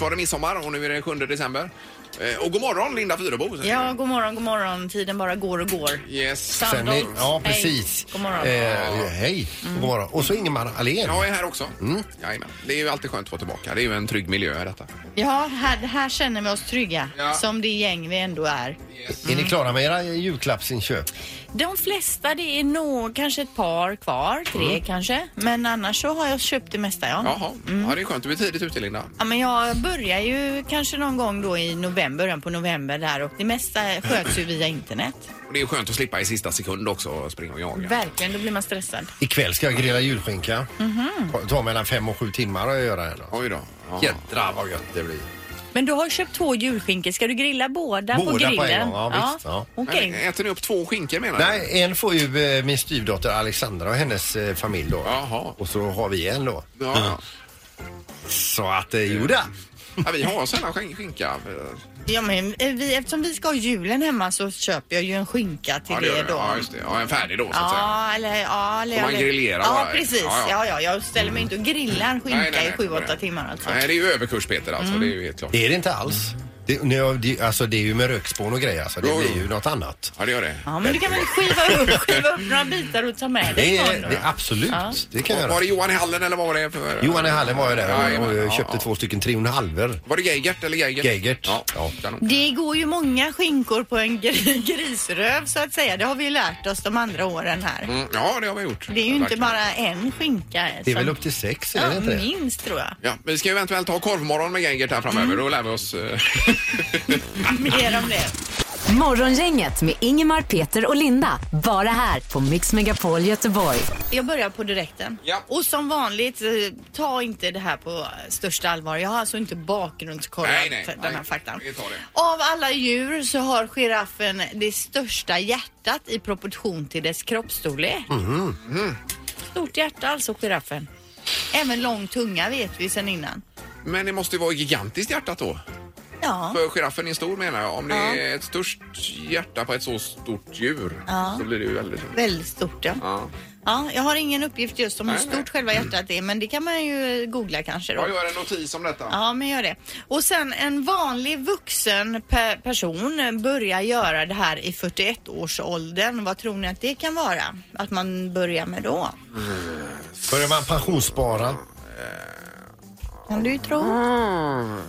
Nyss var det midsommar och nu är det 7 december. Eh, Och god morgon Linda Fyrebo. Ja, god morgon, god morgon. Tiden bara går och går. Yes. Sandholt, ja, hej. precis. God morgon. Eh, hej, god morgon. Och så Ingemar Ahlén. Jag är här också. Mm. Jajamän. Det är ju alltid skönt att vara tillbaka. Det är ju en trygg miljö detta. Ja, här, här känner vi oss trygga. Ja. Som det gäng vi ändå är. Är ni klara med era julklappsinköp? De flesta, det är nog kanske ett par kvar. Tre kanske. Men annars så har jag köpt det mesta, ja. Jaha, ja, det är skönt. Du är tidigt ute Linda. Ja, men jag börjar ju kanske någon gång då i november, början på november där och det mesta sköts ju via internet. Och det är skönt att slippa i sista sekund också och springa och jaga. Verkligen, då blir man stressad. Ikväll ska jag grilla julskinka. Ta- Ta mellan fem och sju timmar att göra den. Oj då. Ja. Jädrar vad gött det blir. Men du har köpt två julskinkor. Ska du grilla båda, på Båda på grillen? en gång, ja, visst, ja. Okej. Men Äter ni upp två skinkor menar du? Nej, en får ju eh, min styvdotter Alexandra och hennes eh, familj då. Jaha. Och så har vi en då. Ja. Så att, eh, jo då. Ja, vi har sällan skink- skinka. Ja, men eh, vi, eftersom vi ska ha julen hemma så köper jag ju en skinka till Ja, det gör det. då. Ja, just det. Ja, en färdig då så att säga. Ja, eller ja, eller, Får man eller- grillera Ja, bara? precis. Ja, Ja, ja. ja. Jag ställer mig inte och grillar en skinka Nej, nej, nej. i Nej. timmar alltså. Nej, det är ju överkurs Peter alltså. Det är ju helt klart. Det är det inte alls. Det, nej, det, alltså, det är ju med rökspån och grejer, alltså, det Jo, blir ju något annat. Ja, det gör det. Ja, men du kan väl skiva upp, skiva upp några bitar och ta med dig Det är, det då? är absolut, det kan jag Var göra. det Johan i Hallen eller vad var det för? Johan i Hallen var jag där och, och ja, jag köpte ja. två stycken tre och en halver. Var det Geigert eller Geigert? Geigert. Ja. Ja. kanon. Det går ju många skinkor på en gr- grisröv så att säga. Det har vi ju lärt oss de andra åren här. Mm, ja, det har vi gjort. Det är ju inte Verkligen. bara en skinka. Det är väl upp till sex, är det Ja, inte det? minst tror jag. Ja, vi ska ju eventuellt ha korvmorgon med Geigert här framöver. Då lär vi oss... eh, Mer om det. Morgongänget med Ingemar, Peter och Linda. Bara här på Mix Megapol Göteborg. Jag börjar på direkten. Ja. Och som vanligt, eh, ta inte det här på största allvar. Jag har alltså inte bakgrundskollat Nej, nej, den nej. här faktan. Vi tar det. Av alla djur så har giraffen det största hjärtat i proportion till dess kroppsstorlek. Mhm. Stort hjärta alltså giraffen. Även lång tunga vet vi sedan innan. Men det måste ju vara gigantiskt hjärtat då. Ja. För giraffen är stor menar jag. Om det Ja. är ett störst hjärta på ett så stort djur Ja. så blir det ju väldigt... Väldigt stort ja. Ja. Ja, jag har ingen uppgift just om hur Nej, stort nej. själva hjärtat är men det kan man ju googla kanske då. Jag gör en notis om detta. Ja, men gör det. Och sen en vanlig vuxen pe person börjar göra det här i 41-årsåldern. Vad tror ni att det kan vara? Att man börjar med då? Börjar man pensionsspara? Kan du ju tro.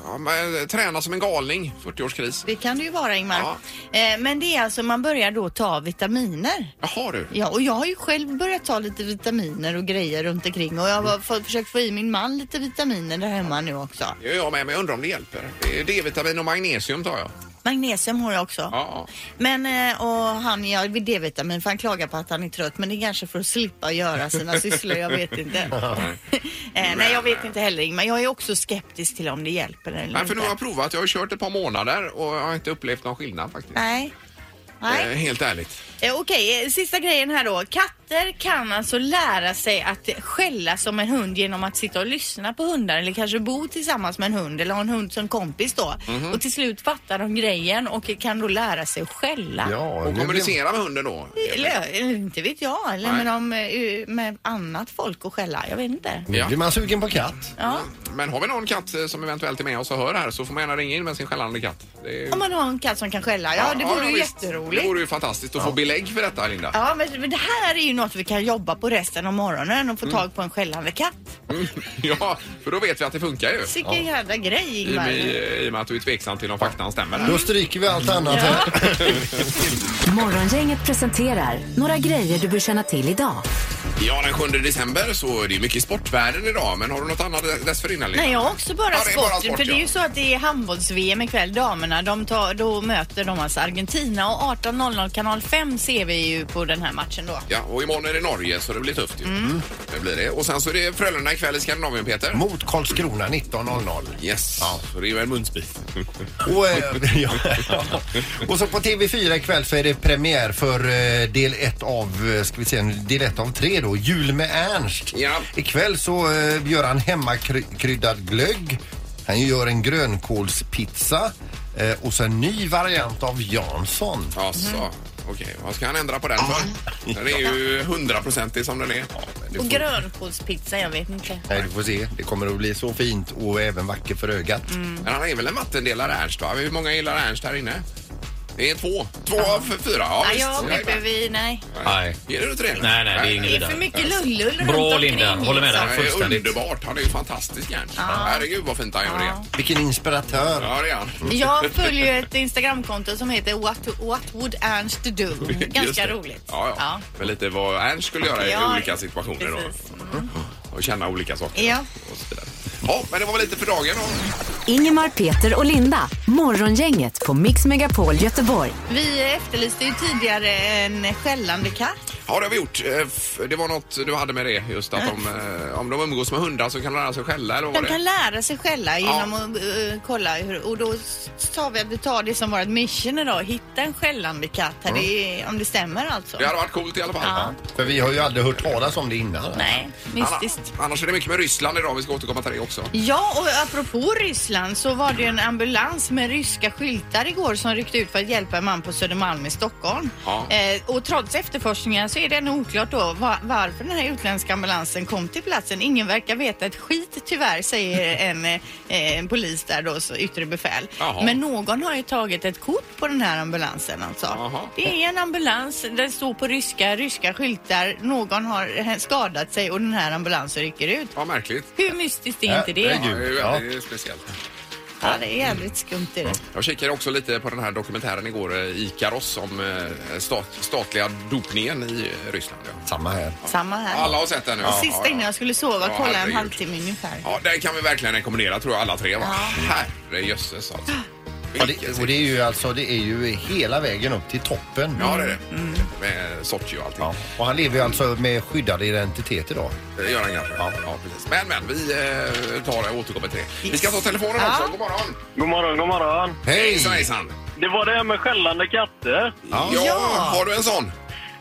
Ja, men, eh, träna som en galning, 40-årskris. Det kan det ju vara Ingmar. Ja. Eh, men det är alltså man börjar då ta vitaminer. Jaha du. Ja, och jag har ju själv börjat ta lite vitaminer och grejer runt omkring och jag har få- försökt få i min man lite vitaminer där hemma nu också. Det gör jag med, men jag undrar om det hjälper. Det är D-vitamin och magnesium tar jag. Magnesium har jag också. Ja, Men eh, och han ger D-vitamin för han klagar på att han är trött men det är kanske för att slippa göra sina sysslor, jag vet inte. eh, nej jag vet inte heller men jag är också skeptisk till om det hjälper eller Nej, för nu har jag inte. provat. Jag har kört ett par månader och jag har inte upplevt någon skillnad faktiskt. Nej. Nej. Eh, helt ärligt. Eh, Okej, eh, sista grejen här då. Katter kan alltså lära sig att skälla som en hund genom att sitta och lyssna på hundar eller kanske bo tillsammans med en hund eller ha en hund som kompis då. Mhm. Och till slut fattar de grejen och kan då lära sig att skälla. Ja, Och kommunicera med hunden då. Eller, eller inte vet jag, eller Nej. med, dem, eh, med annat folk och skälla. Jag vet inte. Nu Ja. blir man sugen på katt. Ja. Men har vi någon katt eh, som eventuellt är med oss och hör här så får man gärna ringa in med sin skällande katt. Det är ju... Om man har en katt som kan skälla, ja, det vore ju visst. jätteroligt. Det vore ju fantastiskt att få belägg för detta, Linda. Ja, men men det här är ju något vi kan jobba på resten av morgonen och få Mm. tag på en skällande katt. Ja, för då vet vi att det funkar ju. Vilken jävla grej I, Ingmar. med, I och med att du är tveksam till om faktan stämmer. Då stryker vi allt annat här. Morgongänget presenterar några grejer du bör känna till idag. Ja, den 7 december så är det mycket sportvärlden idag. Men har du något annat dessförinnan? Linda? Nej, jag har också bara Ja, det sport. bara sport, för det är ja. ju så att det är handbolls-VM ikväll. Damerna, de tar, då möter de alltså Argentina och 18.00 kanal 5 ser vi ju på den här matchen då. Ja, och imorgon är det Norge så det blir tufft ju. Mm. Det blir det. Och sen så är det Frölunda ikväll i Skandinavien, Peter. Mot Karlskrona 19.00. Yes, så det är ju en munsbit. Och, eh, ja. och så på TV4 ikväll så är det premiär för eh, del ett av, eh, ska vi se, del ett av tre då, Jul med Ernst. Ja. Ikväll så eh, gör han hemmakryddad glögg. Han gör en grönkålspizza eh, och så en ny variant av Jansson. Alltså, okej. Vad ska han ändra på den för? Den är ju hundraprocentig som den är. Och grönkålspizza, jag vet inte. Nej, du får se. Det kommer att bli så fint och även vackert för ögat. Men han är väl en vattendelare Ernst va? Hur många gillar Ernst här inne? Det är två. Två av fyra. Ja, Nej, visst. jag Nej, slipper vi, nej. Nej. Ger du det? Nej, nej, det är inget Det är för mycket lullull runt Bra, omkring, Linda. Håller med dig. liksom. Det är Fullständigt. underbart. Han är ju fantastisk Ernst. Herregud vad fint han gör det. Vilken inspiratör. Ja, det är han. Jag följer ju ett Instagramkonto som heter What, What would Ernst do? Just Ganska det. roligt. Ja, ja. Men lite vad Ernst skulle göra i Ja, olika situationer då. precis. Och känna olika saker. Ja. Och så vidare. Ja, men det var väl lite för dagen då. Ingemar, Peter och Linda. Morgongänget på Mix Megapol Göteborg. Vi efterlyste ju tidigare en skällande katt. Ja, det har vi gjort. Eh, Det var något du hade med det just att de, eh, om de umgås med hundar så kan de lära sig skälla eller vad var De det? kan lära sig skälla genom att eh, kolla hur, och då sa vi att vi tar det som vårt mission idag, hitta en skällande katt här, det är, om det stämmer alltså. Det hade varit coolt i alla fall. Ja. För vi har ju aldrig hört talas om det innan. Nej, mystiskt. Anna- Annars är det mycket med Ryssland idag. Vi ska återkomma till det också. Ja, och apropå Ryssland så var det ju en ambulans med ryska skyltar igår som ryckte ut för att hjälpa en man på Södermalm i Stockholm. Ja. Eh, och trots efterforskningar så är det ännu oklart då va- varför den här utländska ambulansen kom till platsen. Ingen verkar veta ett skit tyvärr, säger en, eh, en polis där då, så yttre befäl. Jaha. Men någon har ju tagit ett kort på den här ambulansen alltså. Jaha. Det är en ambulans, den står på ryska, ryska skyltar. Någon har skadat sig och den här ambulansen rycker ut. Ja, märkligt. Hur mystiskt är inte det? Ja, det är ju väldigt speciellt. Ja, det är jävligt skumt är det. Jag kikade också lite på den här dokumentären igår, eh, Ikaros, om eh, stat, statliga dopningen i Ryssland. Ja. Samma här. Samma här. Alla har sett den nu? Sista innan jag skulle sova, Ja, kolla en herregud. halvtimme ungefär. Ja, den kan vi verkligen rekommendera tror jag alla tre. Va? Herrejösses alltså. Ja, det, och det är ju alltså, det är ju hela vägen upp till toppen. Ja, det är det. Med Sochi och allting. Ja. Och han lever ju alltså med skyddad identitet idag. Det gör han kanske. Ja. Ja, precis. Men, men, vi eh, tar och återkommer till det. Vi ska ta telefonen Ja. också. God morgon! God morgon, god morgon. Hej! Hejsan, hejsan! Det var det här med skällande katter. Ja. Ja. har du en sån?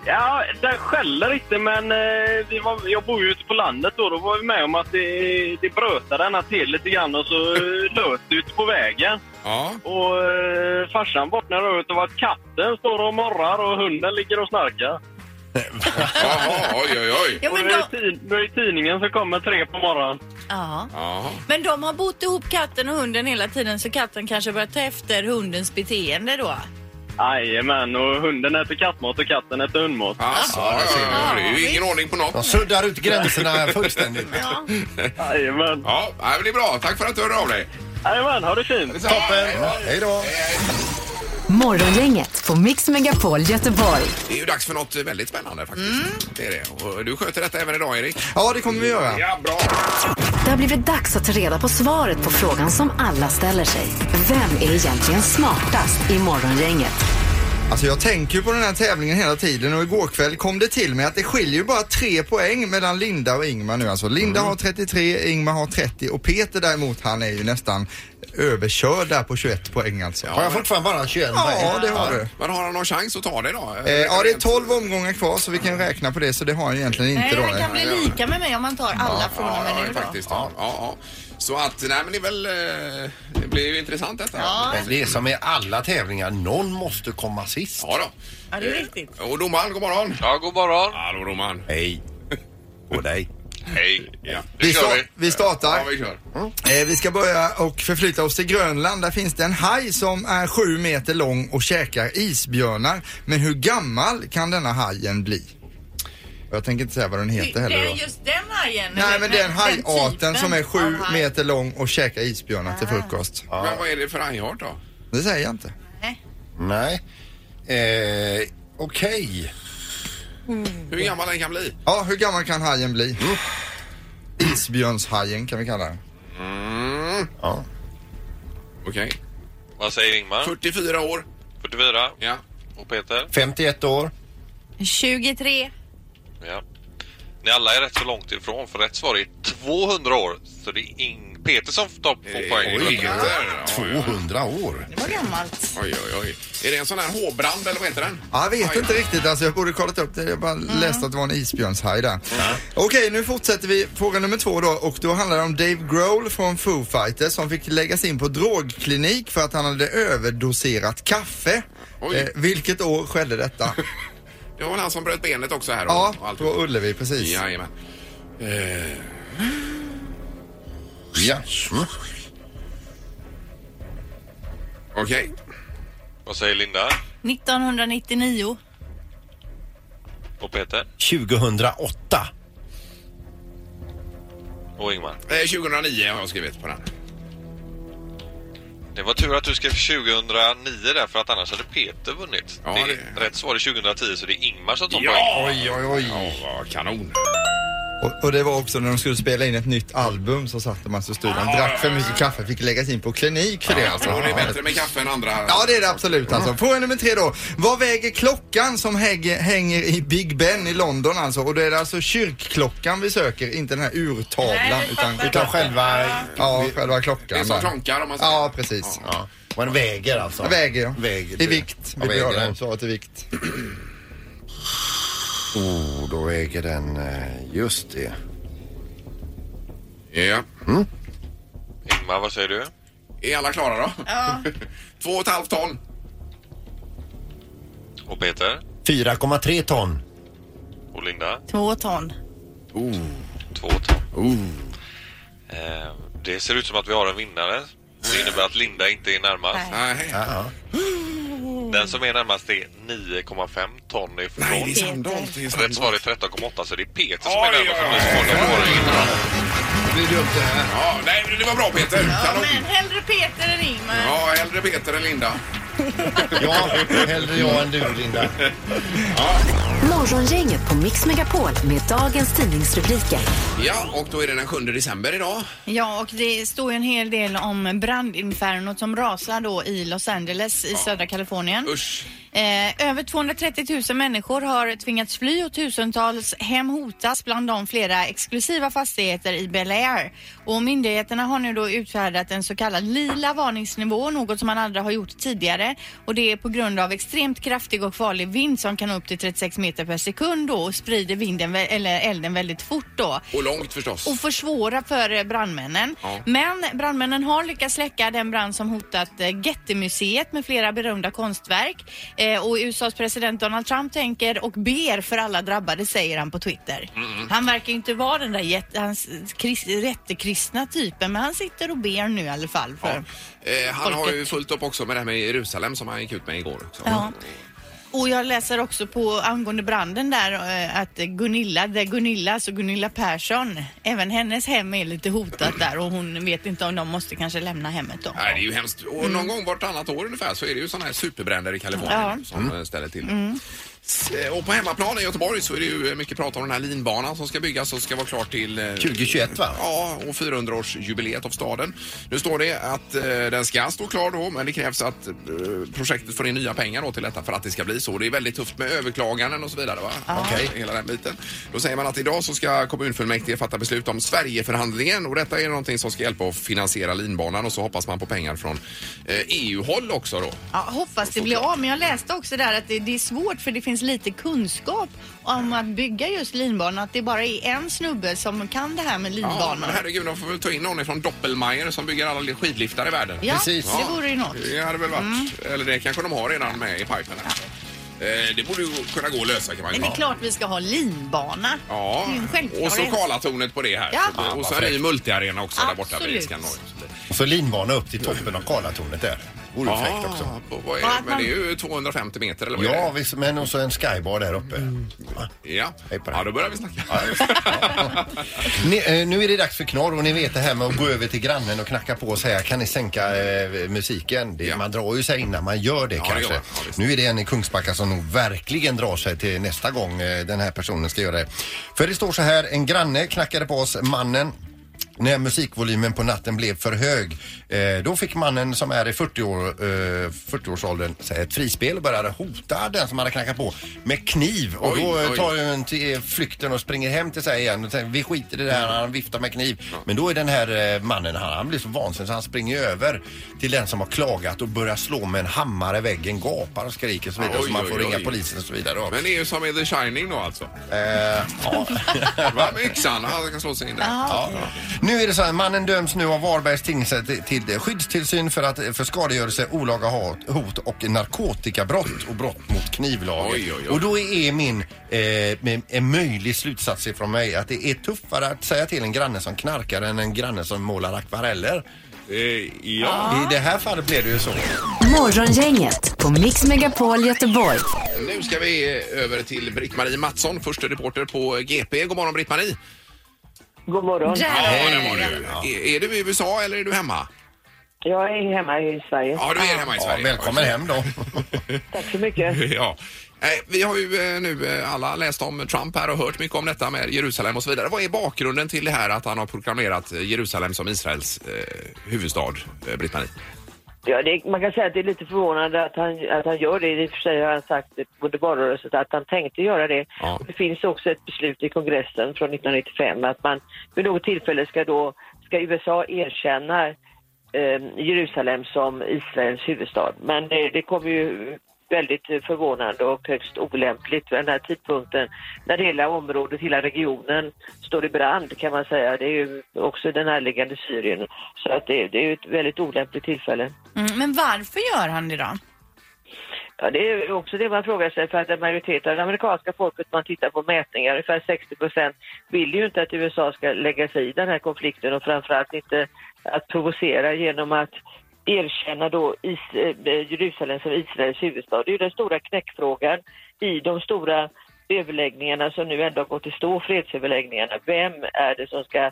Ja, den skäller inte men eh, vi var, jag bor ju ute på landet då. Då var vi med om att det, det brötade denna till lite grann och så eh, löt det ute på vägen. Ja. Och eh, farsan vaknade ut av att katten står och morrar och hunden ligger och snarkar. Jaha, oj, oj, oj. Ja, och men, nu, är de, tid, nu är tidningen som kommer tre på morgonen. ja. Jaha. men de har bott ihop katten och hunden hela tiden så katten kanske börjar ta efter hundens beteende då. Jajamän, och hunden äter kattmat och katten äter hundmat. Alltså, ja, ja, det är ju ingen ordning på De något. suddar ut gränserna fullständigt. Ja. Jajamän. Ja, nej, men det är bra. Tack för att du hörde av dig. Jajamän, ha det fint. Toppen! Hej då! Morgongänget på Mix Megapol Göteborg. Det är ju dags för något väldigt spännande faktiskt. Mm. Det är det. Och du sköter detta även idag, Erik? Ja, det kommer vi göra. Ja, bra. Det har blivit dags att ta reda på svaret på frågan som alla ställer sig. Vem är egentligen smartast i Morgongänget? Alltså jag tänker ju på den här tävlingen hela tiden och igår kväll kom det till mig att det skiljer ju bara tre poäng mellan Linda och Ingmar nu alltså. Linda har 33, Ingmar har 30 och Peter däremot han är ju nästan överkörd där på 21 poäng alltså. Har jag fortfarande bara 21 Ja, poäng? det har du. Men har han någon chans att ta det då? Eh, ja, det är 12 omgångar kvar så vi kan räkna på det så det har han egentligen inte Nej, han kan bli lika med mig om man tar alla från och med Ja, nu då. faktiskt. Ja. Ja, ja. Så att, nej men det är väl, eh, det blir ju intressant detta. Ja. Men det är som med alla tävlingar, någon måste komma sist. Ja då. Ja, det är riktigt. Och domaren, god morgon. Ja, god morgon. Hallå domaren. Hej! Och dig. Hej. Ja. Vi, sta- vi startar. Ja, vi kör. Eh, vi ska börja och förflytta oss till Grönland. Där finns det en haj som är sju meter lång och käkar isbjörnar. Men hur gammal kan denna hajen bli? Jag tänker inte säga vad den Det heter heller är då. just den hajen. Nej men det är en hajarten typen som är av sju haj. meter lång och käkar isbjörnar till frukost. Men vad är det för hajart då? Det säger jag inte. Nej. Eh, Okej. Hur gammal den kan bli? Ja, hur gammal kan hajen bli? Isbjörnshajen kan vi kalla den. Mm. Ja. Okej. Vad säger Ingmar? 44 år. 44. Ja. Och Peter? 51 år. 23. Ja. Ni alla är rätt så långt ifrån för rätt svar är 200 år. Så det är Ing Peter som tar två poäng. Oj. Ja, ja. 200 år. Det var gammalt. Oj, oj, oj. Är det en sån här hårbrand eller vad heter den? Ja, jag vet Aj, inte riktigt, alltså jag borde kollat upp det. Jag bara läste att det var en isbjörnshaj där. Okej, nu fortsätter vi. Fråga nummer två då och då handlar det om Dave Grohl från Foo Fighters som fick läggas in på drogklinik för att han hade överdoserat kaffe. Eh, vilket år skedde detta? Det var väl han som bröt benet också här? och- ja, och allt. på Ullevi precis. Jajamän. Eh, Ja. Mm. Okej. Vad säger Linda? 1999. Och Peter? 2008. Och Ingmar? Eh, 2009 har jag skrivit på den. Det var tur att du skrev 2009 där för att annars hade Peter vunnit. Ja, det, det- Rätt svar är 2010 så det är Ingmar som tar poäng. Ja! Oj, oj, oj. Ja, vad kanon. Och, och det var också när de skulle spela in ett nytt album så satt de alltså i studion, drack för mycket kaffe, fick läggas in på klinik för det alltså. Och det är bättre med kaffe än andra. Ja det är det absolut alltså. Fråga nummer tre då. Vad väger klockan som hägger, hänger i Big Ben i London alltså? Och då är det alltså kyrkklockan vi söker, inte den här urtavlan. Nej, vi utan. Utan själva... ja, själva klockan. Det är som klonkar om man säger. Ja, precis. Ja. Och den väger alltså? Väger ja. Väger. I vikt. Ja, Vill vi ha väger det svaret i vikt. Oh, då väger den... eh, Just det. Ja. Ingmar, vad säger du? Är alla klara då? Ja. Två och ett halvt ton. Och Peter? 4,3 ton. Och Linda? Två ton. Två ton. Eh, det ser ut som att vi har en vinnare. Det innebär att Linda inte är närmast. Nej. Ja. Den som är närmast är 9,5 ton ifrån. Nej, det är Sandholt. Det är Rätt svar är Sandholt. 13,8 så det är Peter som är närmast. oj, som blir dumt det här. Ja, nej, men det var bra Peter. Ja, Kanon. men hellre Peter än Ingmar. Ja, hellre Peter än Linda. Ja, hellre jag än du, Linda. Morgongänget på Mix Megapol med dagens tidningsrubriker. Ja, och då är det den 7 december idag. Ja, och det står ju en hel del om brandinfernot som rasar då i Los Angeles i södra Kalifornien. Usch. Eh, över 230 000 människor har tvingats fly och tusentals hem hotas, bland dem flera exklusiva fastigheter i Bel Air. Och myndigheterna har nu då utfärdat en så kallad lila varningsnivå, något som man aldrig har gjort tidigare. Och det är på grund av extremt kraftig och farlig vind som kan upp till 36 meter per sekund då och sprider vinden, eller elden väldigt fort då Och långt förstås. och försvåra för eh, brandmännen. Ja. Men brandmännen har lyckats släcka den brand som hotat eh, Getty-museet med flera berömda konstverk. Eh, och USAs president Donald Trump tänker och ber för alla drabbade, säger han på Twitter. Han verkar inte vara den där jätte, krist, rättekristna typen, men han sitter och ber nu i alla fall. För, Eh, han har Folket. ju fullt upp också med det här med Jerusalem som han gick ut med igår. också. Ja. Och jag läser också på angående branden där eh, att Gunilla, det är Gunilla, alltså Gunilla Persson, även hennes hem är lite hotat där och hon vet inte om de måste kanske lämna hemmet då. Nej, det är ju hemskt. Och någon gång vartannat år ungefär så är det ju sådana här superbränder i Kalifornien Ja. som eh, ställer till det. S- eh, Och på hemmaplan i Göteborg så är det ju mycket prat om den här linbanan som ska byggas och ska vara klar till... eh, 2021 va? Ja, och 400-årsjubileet av staden. Nu står det att eh, den ska stå klar då, men det krävs att eh, projektet får in nya pengar då till detta för att det ska bli så. Det är väldigt tufft med överklaganden och så vidare. Va? Okej. Hela den biten. Då säger man att idag så ska kommunfullmäktige fatta beslut om Sverigeförhandlingen och detta är någonting som ska hjälpa att finansiera linbanan och så hoppas man på pengar från eh, EU-håll också då. Ja, hoppas det blir av. Men jag läste också där att det, det är svårt för det finns lite kunskap om att bygga just linbanor. Att det bara är en snubbe som kan det här med Ja, linbanor. men herregud, de får väl ta in någon från Doppelmayr som bygger alla skidliftar i världen. Ja, Precis. det vore ju något. Det hade väl varit, eller det kanske de har redan med i pipen. här. Eh, det borde ju kunna gå att lösa kan man ju Men det är klart vi ska ha linbana. Ja, Det är ju en självklarhet. och så Karlatornet på det här. Ja. Så- och så en ny multiarena också där borta vid Absolut. Skanor. Och så linbana upp till toppen av Karlatornet där. Vore fräckt också. Ah, på- vad är, men det är ju 250 meter eller vad är Ja, det? visst, men också en skybar där uppe. Ja. ja, då börjar vi snacka. Ni, eh, nu är det dags för knorr och ni vet det här med att gå över till grannen och knacka på och säga kan ni sänka eh, musiken? Det, Man drar ju sig innan man gör det Ja, det kanske. gör man. Ja, visst. nu är det en i Kungsbacka som nog verkligen drar sig till nästa gång eh, den här personen ska göra det. För det står så här, en granne knackade på oss, mannen när musikvolymen på natten blev för hög. Eh, då fick mannen som är i 40 år, eh, 40-årsåldern säga ett frispel och började hota den som hade knackat på med kniv. Och Oj, då eh, oj. tar den till flykten och springer hem till sig igen och säger vi skiter i det här, han viftar med kniv. Men då är den här eh, mannen, han, han blir så vansinnig så han springer över till den som har klagat och börjar slå med en hammare i väggen, gapar och skriker och så vidare Oj, så man får ringa polisen och så vidare. Men det är ju som i The Shining då alltså. Eh, ja. Med yxan, han kan slå sig in där. Ja. Nu är det så här, mannen döms nu av Varbergs tingsrätt till- till skyddstillsyn för, att, för skadegörelse, olaga hot och narkotikabrott och brott mot knivlagen. Oj, oj, oj. Och då är min eh, en möjlig slutsats ifrån mig att det är tuffare att säga till en granne som knarkar än en granne som målar akvareller. ja. I det här fallet blev det ju så. Morgongänget på Mix Megapol Göteborg. Nu ska vi eh, över till Britt-Marie Mattsson, första reporter på GP. God morgon Britt-Marie. God morgon. Ja, det var du. Är, är du i USA eller är du hemma? Jag är hemma i Sverige. Ja, du är hemma i Ja, Sverige. välkommen hem då. Tack så mycket. Ja. Vi har ju eh, nu eh, alla läst om Trump här och hört mycket om detta med Jerusalem och så vidare. Vad är bakgrunden till det här att han har proklamerat eh, Jerusalem som Israels eh, huvudstad, eh, Britt-Marie? Ja, det, man kan säga att det är lite förvånande att han, att han gör det. I och för sig har han sagt under valrörelsen att han tänkte göra det. Ja. Det finns också ett beslut i kongressen från 1995 att man vid något tillfälle ska då ska USA erkänna eh, Jerusalem som Israels huvudstad. Men det, det kommer ju väldigt förvånande och högst olämpligt vid den här tidpunkten när hela området, hela regionen står i brand kan man säga. Det är ju också den närliggande Syrien. Så att det, det är ju ett väldigt olämpligt tillfälle. Mm, men varför gör han det då? Ja, det är också det man frågar sig för att en majoritet av det amerikanska folket, man tittar på mätningar, ungefär 60 procent vill ju inte att USA ska lägga sig i den här konflikten och framförallt inte att provocera genom att erkänna då is, eh, Jerusalem som Israels huvudstad. Det är ju den stora knäckfrågan i de stora överläggningarna som nu ändå har gått i stå, fredsöverläggningarna. Vem är det som ska,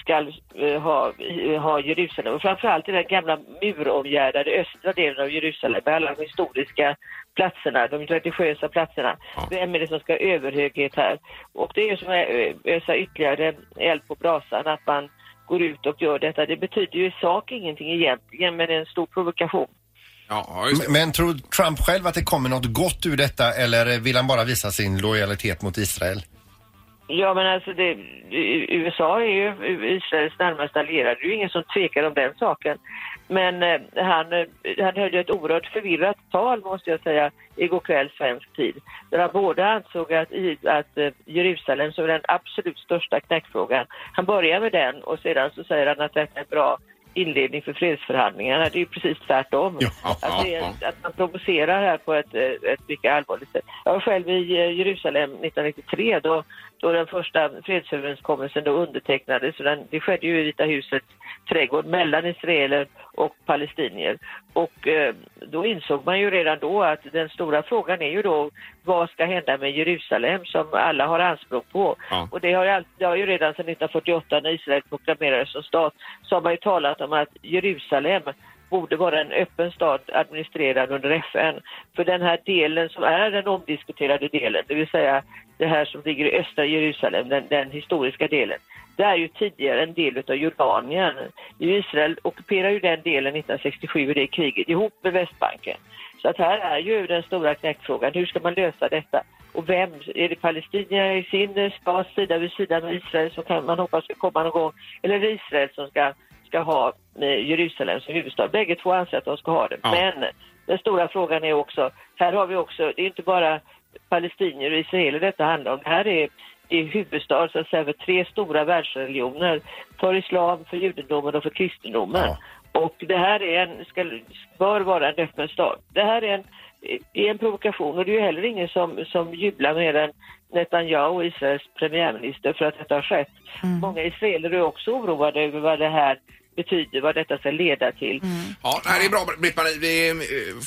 ska eh, ha, eh, ha Jerusalem? Och framförallt i den gamla muromgärdade östra delen av Jerusalem med alla de historiska platserna, de religiösa platserna. Vem är det som ska ha överhöghet här? Och det är som att ösa ytterligare eld på brasan att man går ut och gör detta. Det betyder ju i sak ingenting egentligen, men det är en stor provokation. Ja, Men, men tror Trump själv att det kommer något gott ur detta eller vill han bara visa sin lojalitet mot Israel? Ja, men alltså det, USA är ju Israels närmaste allierade. Det är ju ingen som tvekar om den saken. Men eh, han, eh, han höll ju ett oerhört förvirrat tal, måste jag säga, igår kväll svensk tid. Där han både ansåg att, i, att eh, Jerusalem som är den absolut största knäckfrågan, han börjar med den och sedan så säger han att detta är bra inledning för fredsförhandlingarna. Det är ju precis tvärtom. att, det att man provocerar här på ett, eh, ett mycket allvarligt sätt. Jag var själv i eh, Jerusalem 1993 då, då den första fredsöverenskommelsen då undertecknades. Så den, det skedde ju i Vita husets trädgård mellan israeler och palestinier. Och eh, då insåg man ju redan då att den stora frågan är ju då vad ska hända med Jerusalem som alla har anspråk på. Ja. Och det har, ju det har ju redan sedan 1948 när Israel proklamerades som stat så har man ju talat om att Jerusalem borde vara en öppen stat, administrerad under FN. För den här delen som är den omdiskuterade delen, det vill säga det här som ligger i östra Jerusalem, den, den historiska delen, det är ju tidigare en del av Jordanien. Israel ockuperar ju den delen 1967 i det kriget ihop med Västbanken. Så att här är ju den stora knäckfrågan, hur ska man lösa detta? Och vem, är det palestinierna i sin stat sida vid sida med Israel som kan man hoppas ska komma någon gång, eller är det Israel som ska, ska ha Jerusalem som huvudstad? Bägge två anser att de ska ha det. Men den stora frågan är också, här har vi också, det är inte bara palestinier och israeler detta handlar om, det här är är huvudstad så att säga, för tre stora världsreligioner. För islam, för judendomen och för kristendomen. Och det här är en, ska, bör vara en öppen stad. Det här är en, är en provokation och det är ju heller ingen som, som jublar mer än Netanyahu, Israels premiärminister, för att detta har skett. Många israeler är också oroade över vad det här betyder, vad detta ska leda till. Ja, nej, det är bra Britt-Marie. Vi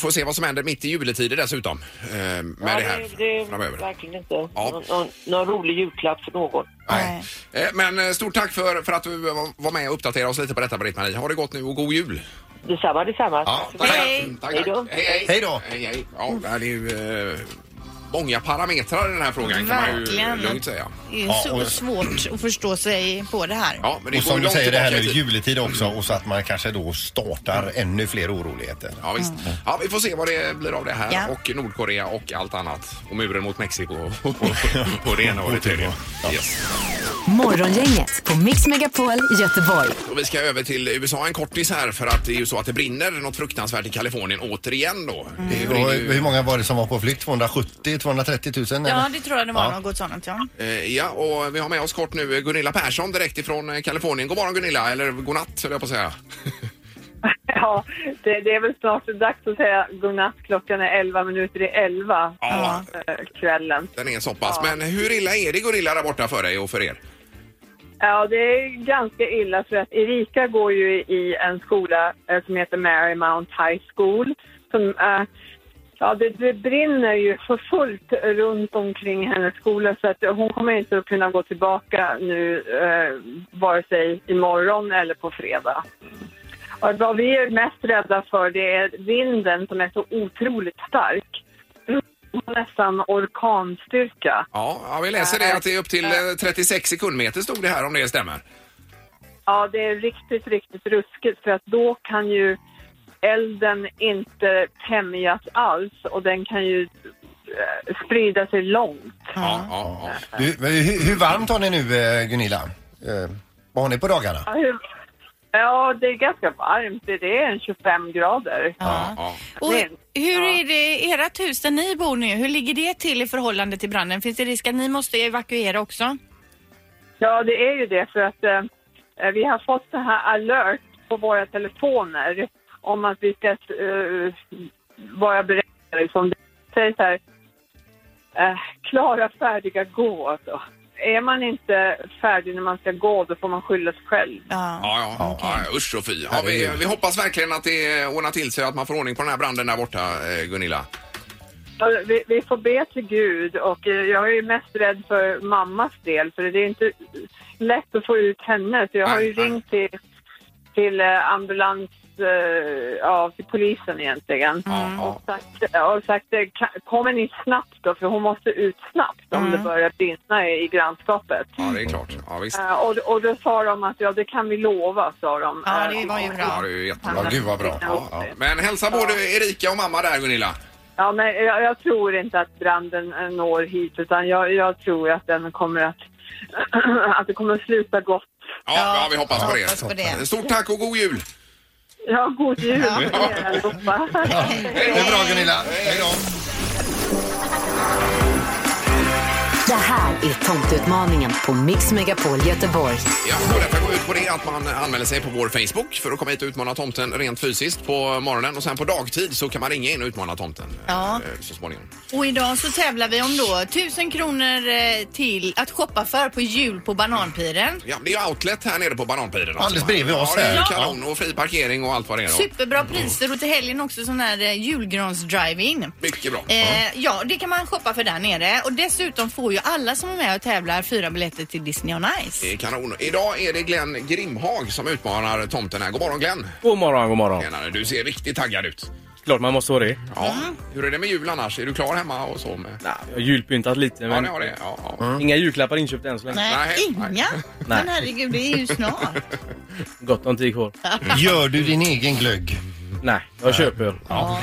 får se vad som händer mitt i juletider dessutom. eh, Med det här det, är framöver. verkligen inte Ja. någon, någon, någon rolig julklapp för någon. Nej. Eh, Men eh, stort tack för, för att du var- med och uppdaterade oss lite på detta Britt-Marie. Ha det gott nu och god jul! Detsamma, detsamma. Ja, tack. Hej. Mm, tack, Hej då. tack. Hej, hej. Hej då. Hej, hej. Ja, det här är ju många parametrar i den här frågan kan man ju Verkligen. lugnt säga. Det är Ja, så och- svårt att förstå sig på det här. Ja, men det Och går som ju du långt säger, det här tillbaka tid. juletid också och så att man kanske då startar ännu fler oroligheter. Ja, visst. Ja, vi får se vad det blir av det här Ja. och Nordkorea och allt annat. Och muren mot Mexiko och det ena och det tredje. Yes. Morgongänget på Mix Megapol Göteborg. Och vi ska över till USA en kortis här för att det är ju så att det brinner något fruktansvärt i Kalifornien återigen då. Det Och brinner ju- hur många var det som var på flykt? 270 230 000? eller? Ja, det tror jag det var Ja. något sådant ja. Eh, Ja, och vi har med oss kort nu Gunilla Persson direkt ifrån eh, Kalifornien. God morgon Gunilla, eller god natt höll jag på att säga. Ja, det, det är väl snart dags att säga godnatt. Klockan är 11 minuter i 11 Ja. eh, kvällen. Den är så pass. Men hur illa är det Gunilla där borta för dig och för er? Ja, det är ganska illa för att Erika går ju i en skola eh, som heter Marymount High School. Som, eh, ja, det, det brinner ju för fullt runt omkring hennes skola så att hon kommer inte att kunna gå tillbaka nu eh, vare sig imorgon eller på fredag. Och vad vi är mest rädda för det är vinden som är så otroligt stark. Nästan orkanstyrka. Ja, ja, vi läser det att det är upp till eh, 36 sekundmeter stod det här om det stämmer. Ja, det är riktigt, riktigt ruskigt för att då kan ju elden inte tämjas alls och den kan ju eh, sprida sig långt. Ja, ja, ja. Du, hur, hur varmt har ni nu eh, Gunilla? Eh, vad har ni på dagarna? Ja, hur, ja, det är ganska varmt. Det det är en 25 grader. ja, ja. Och Men- hur är det, ert hus där ni bor nu, hur ligger det till i förhållande till branden? Finns det risk att ni måste evakuera också? Ja, det är ju det för att eh, vi har fått så här alert på våra telefoner om att vi ska eh, vara beredda. Liksom. Det säger så här, eh, klara, färdiga, gå. Alltså. Är man inte färdig när man ska gå, då får man skylla sig själv. Ja. Ja, ja, ja, usch och fy. Ja, vi, vi hoppas verkligen att det ordnar till sig att man får ordning på den här branden där borta, eh, Gunilla. Vi, vi får be till Gud och jag är ju mest rädd för mammas del för det är inte lätt att få ut henne så jag har ju ringt till, till ambulans, ja till polisen egentligen. Ja, Och sagt, och sagt eh, "Ka- kommer ni snabbt då för hon måste ut snabbt om det börjar brinna i, i grannskapet. ja, det är klart. Ja, visst. Eh, och, och då sa de att ja det kan vi lova sa de. Ja, Eh, det var ju Ja, bra. det är ju jättebra. Ja, gud vad bra. Ja, ja. Men hälsa både Erika och mamma där, Gunilla. Ja, men jag, jag tror inte att branden eh, når hit utan jag, jag tror att den kommer att, att det kommer att sluta gott. Ja, ja, vi hoppas på hoppas på det. Stort tack och god jul! Ja, god jul Ja. till er allihopa. Det är bra Gunilla. Hej då. Det här är tomteutmaningen på Mix Megapol Göteborg. Ja, och detta går ut på det att man anmäler sig på vår Facebook för att komma hit och utmana tomten rent fysiskt på morgonen och sen på dagtid så kan man ringa in och utmana tomten Ja. eh, så småningom. Och idag så tävlar vi om då 1000 kronor eh, till att shoppa för på jul på Bananpiren. Ja, det är ju outlet här nere på Bananpiren. alltså. Alldeles bredvid oss Ja, här. kanon och fri parkering och allt vad det är. då. Superbra priser och till helgen också sån här eh, julgrans-drive-in. Mycket bra. Eh, ja, det kan man shoppa för där nere. Och dessutom får ju alla som är med och tävlar fyra biljetter till Disney on Ice. Det är kanon. Idag är det Glenn Grimhag som utmanar tomten här. God morgon Glenn! God morgon, god morgon. Tjenare, du ser riktigt taggad ut. Klart man måste vara det. Ja. Hur är det med jul annars? Är du klar hemma och så? Med... Jag har julpyntat lite Ja, men det har det. Ja, ja. inga julklappar inköpta än så länge. Nej, Nej, inga. Men herregud, det är ju snart. Gott om tid kvar. Gör du din egen glögg? Nej, jag köper öl. Ja.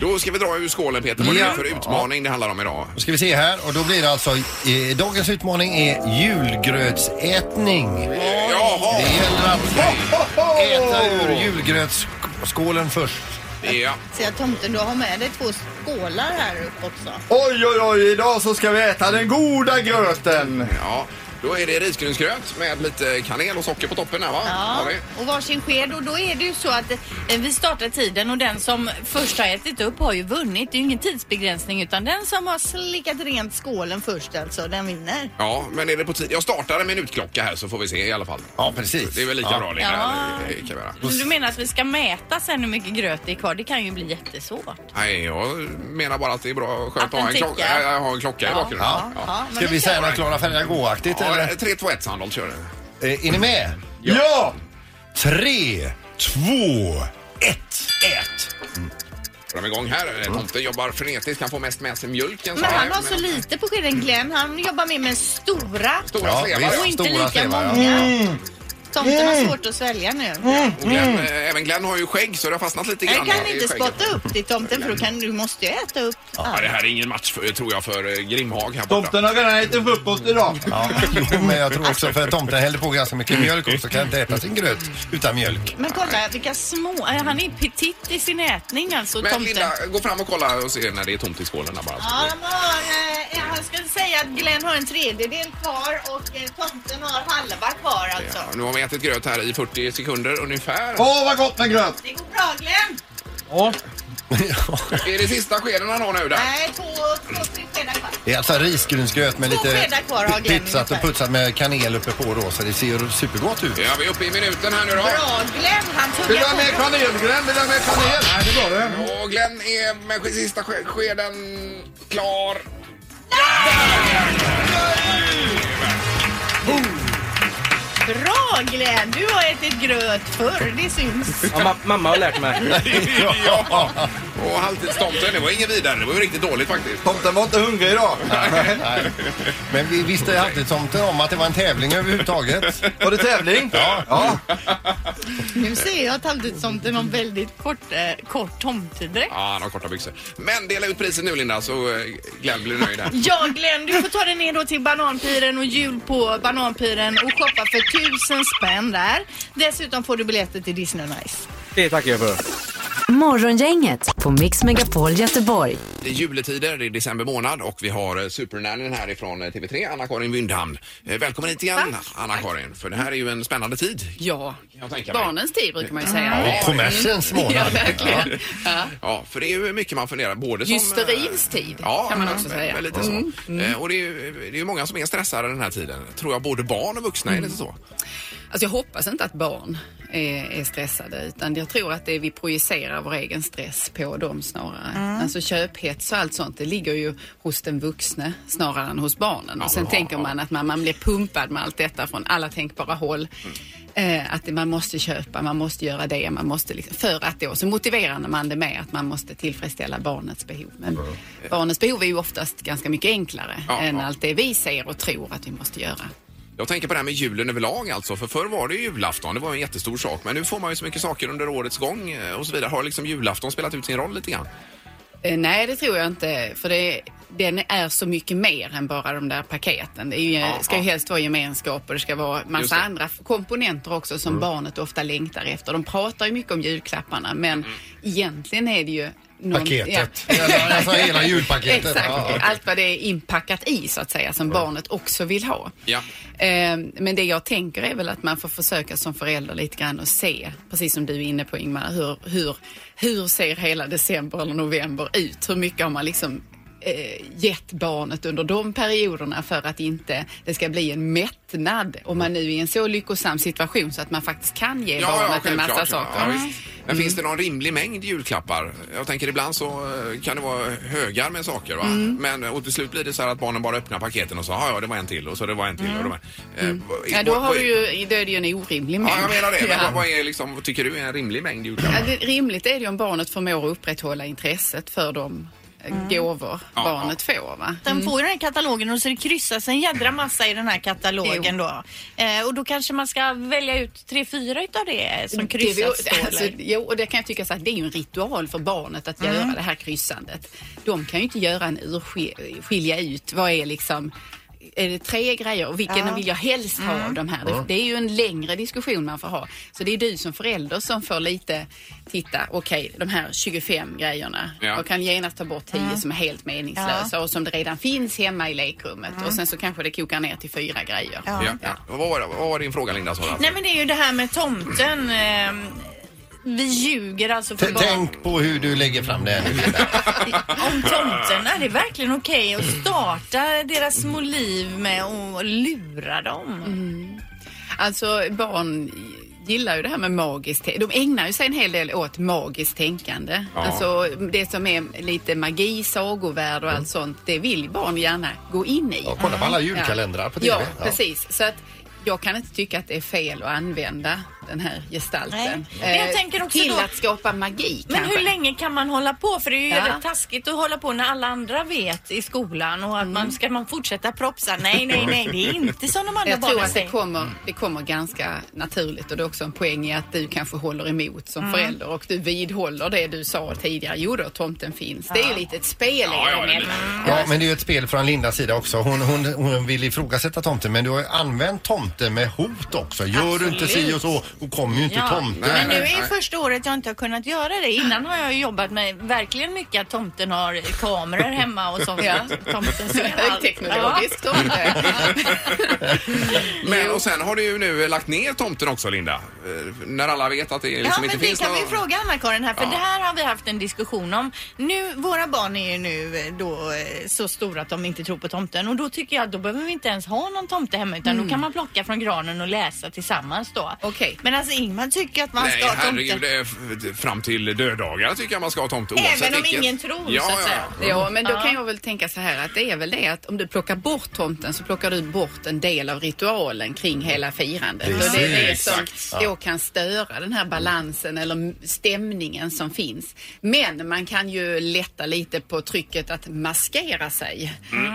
Då ska vi dra ur skålen Peter. Vad är Ja. det för utmaning det handlar om idag? Då ska vi se här och då blir det alltså, eh, dagens utmaning är julgrötsätning. Jaha! Det gäller att äta ur julgrötsskålen först. Ja. Så jag tomten, du har med dig två skålar här uppe också. Oj, oj, oj, idag så ska vi äta den goda gröten. ja. Då är det risgrynsgröt med lite kanel och socker på toppen här va? Har Ja, vi. och varsin sked och då är det ju så att eh, vi startar tiden och den som först har ätit upp har ju vunnit. Det är ju ingen tidsbegränsning utan den som har slickat rent skålen först alltså, den vinner. Ja, men är det på tid? Jag startar en minutklocka här så får vi se i alla fall. Ja, precis. Det är väl lika Ja. bra Linda? Ja. eller? Det kan vi göra. Men du menar att vi ska mäta sen hur mycket gröt det är kvar? Det kan ju bli jättesvårt. Nej, jag menar bara att det är bra skönt Att att ha den en, klock- tickar. äh, ha en klocka i bakgrunden. ja, ja. men Ska vi säga något Klara Färja gå-aktigt Ja, eller? 3, 2, 1 Sandholt kör. Eh, Är ni med? Ja! Tre, två, ett, ett. Drar vi igång här. Eh, Tomten jobbar frenetiskt, kan få mest med sig mjölken. Men han har så lite på skeden Glenn. Han jobbar med med stora. Stora Ja, slevar. visst. Och inte Stora lika slevar, ja. många. Tomten har svårt att svälja nu. Och Glenn, eh, även Glenn har ju skägg så det har fastnat lite Jag grann kan i inte skägget. spotta upp till tomten för då kan, du måste ju äta upp Ja, det här är ingen match för, tror jag för eh, Grimhag här borta. Tomten har redan ätit frukost idag. Ja, jo, men jag tror också för tomten häller på ganska mycket mjölk och så kan inte äta sin gröt utan mjölk. Men kolla vilka små, eh, han är petit i sin ätning alltså Men tomten. Linda, gå fram och kolla och se när det är tomt i skålen där bara. Ja, har, eh, jag ska säga att Glenn har en tredjedel kvar och eh, tomten har halva kvar alltså. Ja, nu har vi ätit gröt här i 40 sekunder ungefär. Åh, vad gott med gröt! Det går bra Glenn! Ja. Är det sista skeden han har nu där? Nej, två, två tre skedar kvar. Det är alltså risgrynsgröt med Två lite skedar kvar har Glenn pizzat och ungefär. putsat med kanel uppe på då så det ser supergott ut. Ja, vi är uppe i minuten här nu då. Bra Glenn, han Vill du tuggar ha mer på. kanel, Glenn? Vill du ha mer kanel? Nej, det är bra det. Och Glenn är med sista ske- skeden klar. Bra Glenn, du har ätit gröt förr, det syns. Ja, ma- mamma har lärt mig. ja. Och halvtidstomten, det var inget vidare. Det var ju riktigt dåligt faktiskt. Tomten var inte hungrig idag. Nej. Men vi visste alltid tomten om att det var en tävling överhuvudtaget. Var det tävling? Ja. ja. Nu ser jag att halvtidstomten har väldigt kort, eh, kort tomtedräkt. Ja, han har korta byxor. Men dela ut priset nu Linda så eh, Glenn blir nöjd här. Ja Glenn, du får ta dig ner då till Bananpiren och jul på Bananpiren och shoppa för tusen spänn där. Dessutom får du biljetter till Disney on Ice. Det tackar jag för. Morgongänget på Mix Megapol Göteborg. Det är juletider, det är december månad och vi har eh, supernannyn här ifrån eh, TV3, Anna-Karin Wyndhamn. Eh, Välkommen hit igen Anna-Karin, för det här är ju en spännande tid. Ja, barnens tid brukar man ju säga. Ja, Kommersens månad. Ja, verkligen. Ja. Ja, för det är ju mycket man funderar både som... Hysterins tid Ja, kan man också säga. men Lite så. Mm, Eh, Och det är, ju, det är många som är stressade den här tiden. Tror jag både barn och vuxna, är det inte så? Alltså jag hoppas inte att barn är, är stressade utan jag tror att det är vi projicerar vår egen stress på dem snarare. Mm. Alltså köphets och allt sånt det ligger ju hos den vuxne snarare än hos barnen. och sen ja, tänker man att man, man blir pumpad med allt detta från alla tänkbara håll. Eh, att man måste köpa, man måste göra det, man måste liksom, för att då så motiverar man det med att man måste tillfredsställa barnets behov. Men barnets behov är ju oftast ganska mycket enklare Ja, än ja. allt det vi ser och tror att vi måste göra. Jag tänker på det här med julen överlag alltså. För förr var det ju julafton, det var en jättestor sak. Men nu får man ju så mycket saker under årets gång eh, och så vidare. Har liksom julafton spelat ut sin roll lite grann? Eh, nej, det tror jag inte. För det, den är så mycket mer än bara de där paketen. Det är ju, Ja, ska ju ja. helst vara gemenskap och det ska vara Just massa det. andra f- komponenter också som barnet ofta längtar efter. De pratar ju mycket om julklapparna men Mm. egentligen är det ju någon- Paketet. Ja. Alltså hela julpaketet. Exakt, Ja, okej. allt vad det är inpackat i så att säga som barnet också vill ha. Ja. Eh, Men det jag tänker är väl att man får försöka som förälder lite grann och se, precis som du är inne på Ingmar, hur, hur, hur ser hela december eller november ut? Hur mycket har man liksom gett barnet under de perioderna för att inte det ska bli en mättnad om man nu är i en så lyckosam situation så att man faktiskt kan ge barnet en massa saker. Ja. Men Mm. finns det någon rimlig mängd julklappar? Jag tänker ibland så eh, kan det vara högar med saker va? Mm. Men och till slut blir det så här att barnen bara öppnar paketen och så ja, ja det var en till och så det var en till och det var eh, vad- Mm. Ja, då, vad- har vad- du ju, då är det ju en orimlig mängd. Ja, jag menar det. Men Ja. vad- vad är liksom, vad tycker du är en rimlig mängd julklappar? Ja, det, rimligt är det ju om barnet förmår att upprätthålla intresset för de eh, Mm. gåvor Ja, barnet får. Va? Den får ju den här katalogen och så det kryssas en jädra massa i den här katalogen då. Eh, och då kanske man ska välja ut tre, fyra utav det som kryssats det, då, alltså? Jo, och det kan jag tycka så att det är ju en ritual för barnet att göra det här kryssandet. De kan ju inte göra en urskilja ut vad är liksom är det tre grejer och vilken Ja. vill jag helst ha Mm. av de här? Det, det är ju en längre diskussion man får ha. Så det är du som förälder som får lite titta, okej de här 25 grejerna Ja. och kan genast ta bort 10 Mm. som är helt meningslösa och som det redan finns hemma i lekrummet och sen så kanske det kokar ner till fyra grejer. Ja. Ja. Ja. Vad, var, vad var din fråga Linda? Du? Nej men det är ju det här med tomten. ehm, Vi ljuger alltså för T- barn. Tänk på hur du lägger fram det här nu. Om tomten, är det verkligen okej att starta deras små liv med att lura dem? Alltså barn gillar ju det här med magiskt De ägnar ju sig en hel del åt magiskt tänkande. Ja. Alltså det som är lite magi, sagovärld och allt sånt, det vill barn gärna gå in i. Ja, kolla på alla julkalendrar på TV. Ja, Ja. precis. Så att jag kan inte tycka att det är fel att använda den här gestalten. Nej. Men jag Eh, tänker också till då- att skapa magi Men kanske. hur länge kan man hålla på? För det är ju Ja. taskigt att hålla på när alla andra vet i skolan och att Mm. man ska man fortsätta propsa. Nej, nej, nej, det är inte som de andra Jag tror att det kommer, det kommer ganska naturligt och det är också en poäng i att du kanske håller emot som Mm. förälder och du vidhåller det du sa tidigare. Jo då, tomten finns. Det är ju lite ett spel i det med. Ja, men det är ju ett spel från Lindas sida också. Hon, hon, hon vill ifrågasätta tomten, men du har ju använt tomten med hot också. Gör du inte si och så, då kommer ju inte Ja, tomten. Men nu är ju första året jag inte har kunnat göra det. Innan har jag jobbat med verkligen mycket att tomten har kameror hemma och sånt. Ja. Tomten ser allt. Högteknologisk tomte. Men och sen har du ju nu lagt ner tomten också Linda. Eh, När alla vet att det liksom Ja, inte men det finns kan vi någon... fråga Anna-Karin här, för Ja. det här har vi haft en diskussion om. Nu, våra barn är ju nu eh, då eh, så stora att de inte tror på tomten och då tycker jag att då behöver vi inte ens ha någon tomte hemma utan Mm. då kan man plocka från granen och läsa tillsammans då. Okej. Men alltså Ingmar tycker att man Nej, ska ha herregud. tomte. det är f- Fram till döddagar tycker jag man ska ha tomte oavsett Även om vilket. ingen tror, ja, så att ja, säga. ja. Ja, men då Ja. kan jag väl tänka så här att det är väl det att om du plockar bort tomten så plockar du bort en del av ritualen kring hela firandet. Och det är det Precis. som då kan störa den här balansen eller stämningen som finns. Men man kan ju lätta lite på trycket att maskera sig.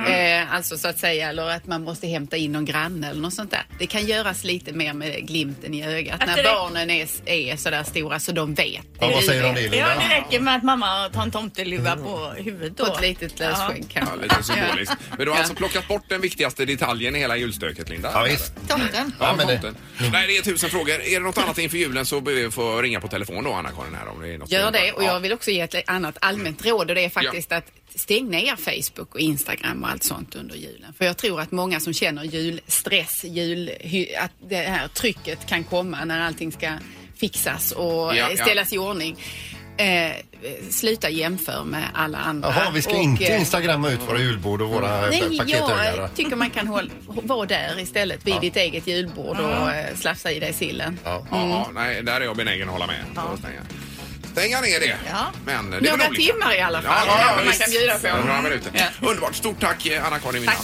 Eh, alltså så att säga, eller att man måste hämta in någon granne eller något sånt där. Det kan göras lite mer med glimten i ögat Att när barnen är, är sådär stora så de vet. Ja, vad säger om det Ja, det räcker med att mamma tar en tomteluva på huvudet då. På ett litet lösskägg Ja, kanske. lite symboliskt. Men du har Ja. alltså plockat bort den viktigaste detaljen i hela julstöket, Linda? Ja, visst. Tomten. Ja, Ja, men det- tomten. Nej, det är tusen frågor. Är det något annat inför julen så ber vi få ringa på telefon då, Anna-Karin. Här, om det är något Gör det och Ja. jag vill också ge ett annat allmänt råd och det är faktiskt att stäng ner Facebook och Instagram och allt sånt under julen. För jag tror att många som känner julstress, jul, att det här trycket kan komma när allting ska fixas och Ja, eh, ja. ställas i ordning. Eh, sluta jämför med alla andra. Jaha, vi ska Och, inte eh, instagramma ut våra julbord och våra Nej, pakethögar. jag tycker man kan hålla, vara där istället vid ditt eget julbord och eh, slafsa i dig sillen. Ja. Ja, ja, nej, där är jag benägen att hålla med. Så Stänga. ner det. Ja. Men det är väl Några olika. timmar i alla fall. Ja, ja, man visst. kan bjuda på. Några minuter. Ja. Underbart. Stort tack eh, Anna-Karin Winnan.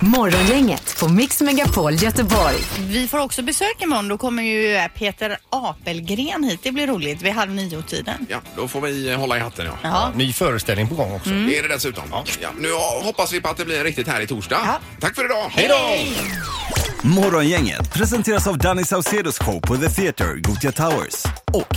Morgongänget på Mix Megapol Göteborg. Vi får också besök imorgon. Då kommer ju Peter Apelgren hit. Det blir roligt vid halv nio-tiden. Ja, då får vi eh, hålla i hatten ja. Ja. Ny föreställning på gång också. Det är det dessutom. Ja. Nu hoppas vi på att det blir en riktigt härlig torsdag. Ja. Tack för idag. Hej då! Morgongänget presenteras av Danny Saucedos show på The Theatre, Gothia Towers och